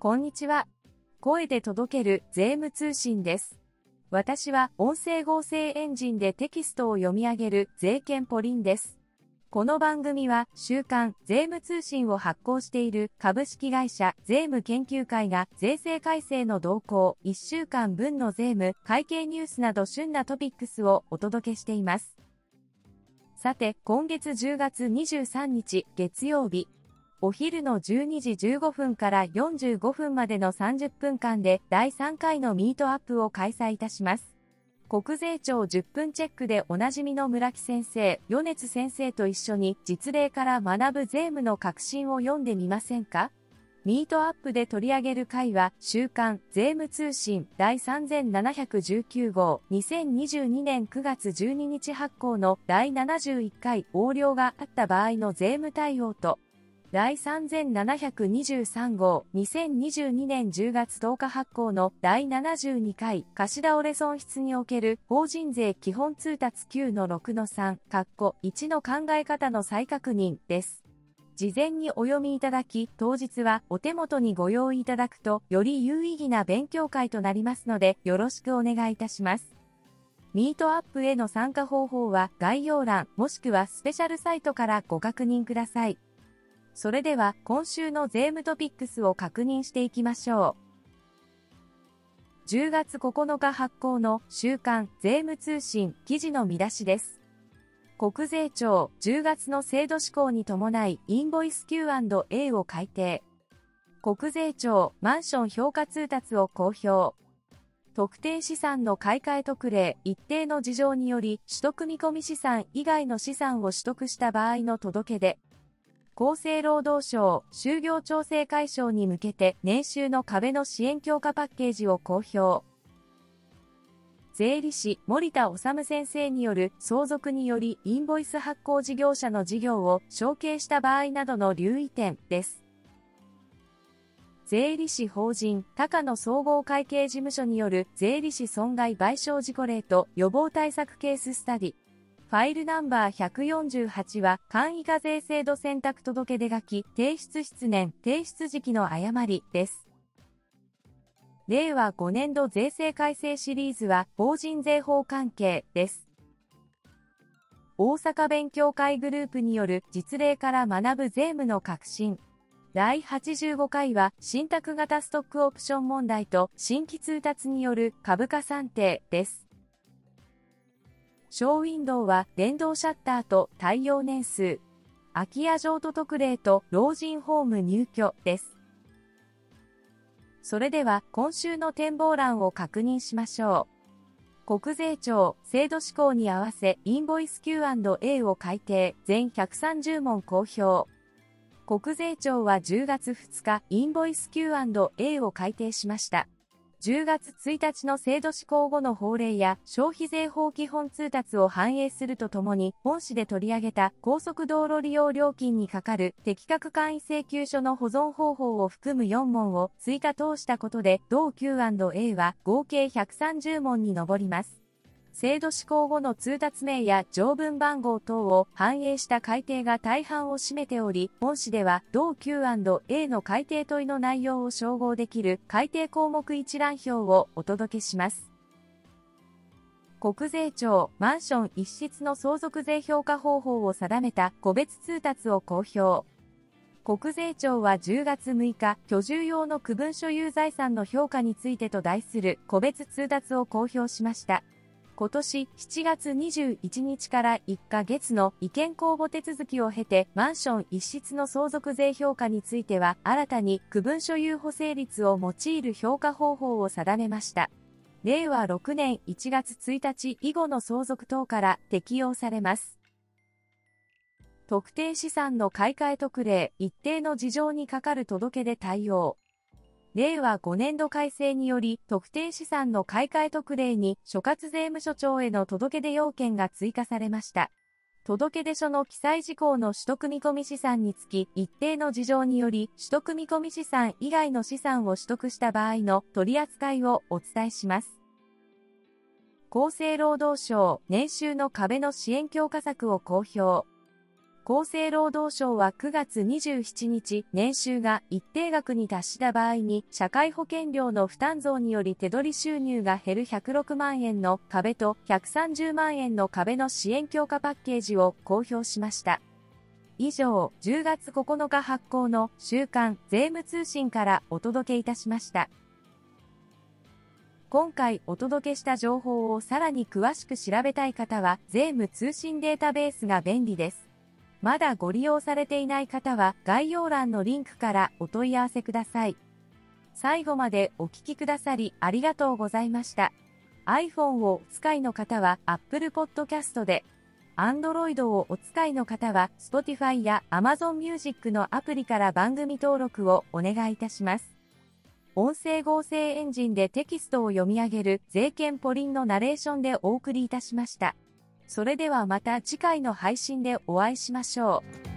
こんにちは。声で届ける税務通信です。私は音声合成エンジンでテキストを読み上げる税券ポリンです。この番組は週刊税務通信を発行している株式会社税務研究会が税制改正の動向1週間分の税務会計ニュースなど旬なトピックスをお届けしています。さて、今月10月23日月曜日、お昼の12時15分から45分までの30分間で第3回のミートアップを開催いたします。国税庁10分チェックでおなじみの村木先生、米津先生と一緒に実例から学ぶ税務の革新を読んでみませんか？ミートアップで取り上げる回は、週刊税務通信第3719号2022年9月12日発行の第71回横領があった場合の税務対応と、第3723号2022年10月10日発行の第72回貸し倒れ損失における法人税基本通達9の6の3、括弧1の考え方の再確認です。事前にお読みいただき、当日はお手元にご用意いただくと、より有意義な勉強会となりますので、よろしくお願いいたします。ミートアップへの参加方法は概要欄もしくはスペシャルサイトからご確認ください。それでは今週の税務トピックスを確認していきましょう。10月9日発行の週刊税務通信記事の見出しです。国税庁10月の制度施行に伴いインボイス Q&A を改定。国税庁マンション評価通達を公表。特定資産の買い替え特例一定の事情により取得見込み資産以外の資産を取得した場合の届け出厚生労働省就業調整解消に向けて年収の壁の支援強化パッケージを公表。税理士森田治先生による相続によりインボイス発行事業者の事業を承継した場合などの留意点です。税理士法人高野総合会計事務所による税理士損害賠償事故例と予防対策ケーススタディ。ファイルナンバー148は、簡易課税制度選択届出書き、提出出年、提出時期の誤りです。令和5年度税制改正シリーズは、法人税法関係です。大阪勉強会グループによる実例から学ぶ税務の革新。第85回は、信託型ストックオプション問題と新規通達による株価算定です。ショーウィンドウは電動シャッターと対応年数、空き家譲渡特例と老人ホーム入居です。それでは今週の展望欄を確認しましょう。国税庁制度施行に合わせインボイス Q&A を改定全130問公表。国税庁は10月2日インボイス Q&A を改定しました。10月1日の制度施行後の法令や消費税法基本通達を反映するとともに、本市で取り上げた高速道路利用料金にかかる適格簡易請求書の保存方法を含む4問を追加通したことで、同 Q&A は合計130問に上ります。制度施行後の通達名や条文番号等を反映した改定が大半を占めており、本誌では同 Q&A の改定問いの内容を照合できる改定項目一覧表をお届けします。国税庁マンション一室の相続税評価方法を定めた個別通達を公表。国税庁は10月6日、居住用の区分所有財産の評価についてと題する個別通達を公表しました。今年7月21日から1ヶ月の意見公募手続きを経て、マンション一室の相続税評価については、新たに区分所有補正率を用いる評価方法を定めました。令和6年1月1日以後の相続等から適用されます。特定資産の買い替え特例、一定の事情にかかる届けで対応。令和5年度改正により、特定資産の買い替え特例に所轄税務署長への届出要件が追加されました。届出書の記載事項の取得見込み資産につき、一定の事情により、取得見込み資産以外の資産を取得した場合の取り扱いをお伝えします。厚生労働省年収の壁の支援強化策を公表。厚生労働省は9月27日、年収が一定額に達した場合に、社会保険料の負担増により手取り収入が減る106万円の壁と130万円の壁の支援強化パッケージを公表しました。以上、10月9日発行の週刊税務通信からお届けいたしました。今回お届けした情報をさらに詳しく調べたい方は、税務通信データベースが便利です。まだご利用されていない方は概要欄のリンクからお問い合わせください。最後までお聞きくださりありがとうございました。iPhone をお使いの方は Apple Podcast で、Android をお使いの方は Spotify や Amazon Music のアプリから番組登録をお願いいたします。音声合成エンジンでテキストを読み上げる税券ポリンのナレーションでお送りいたしました。それではまた次回の配信でお会いしましょう。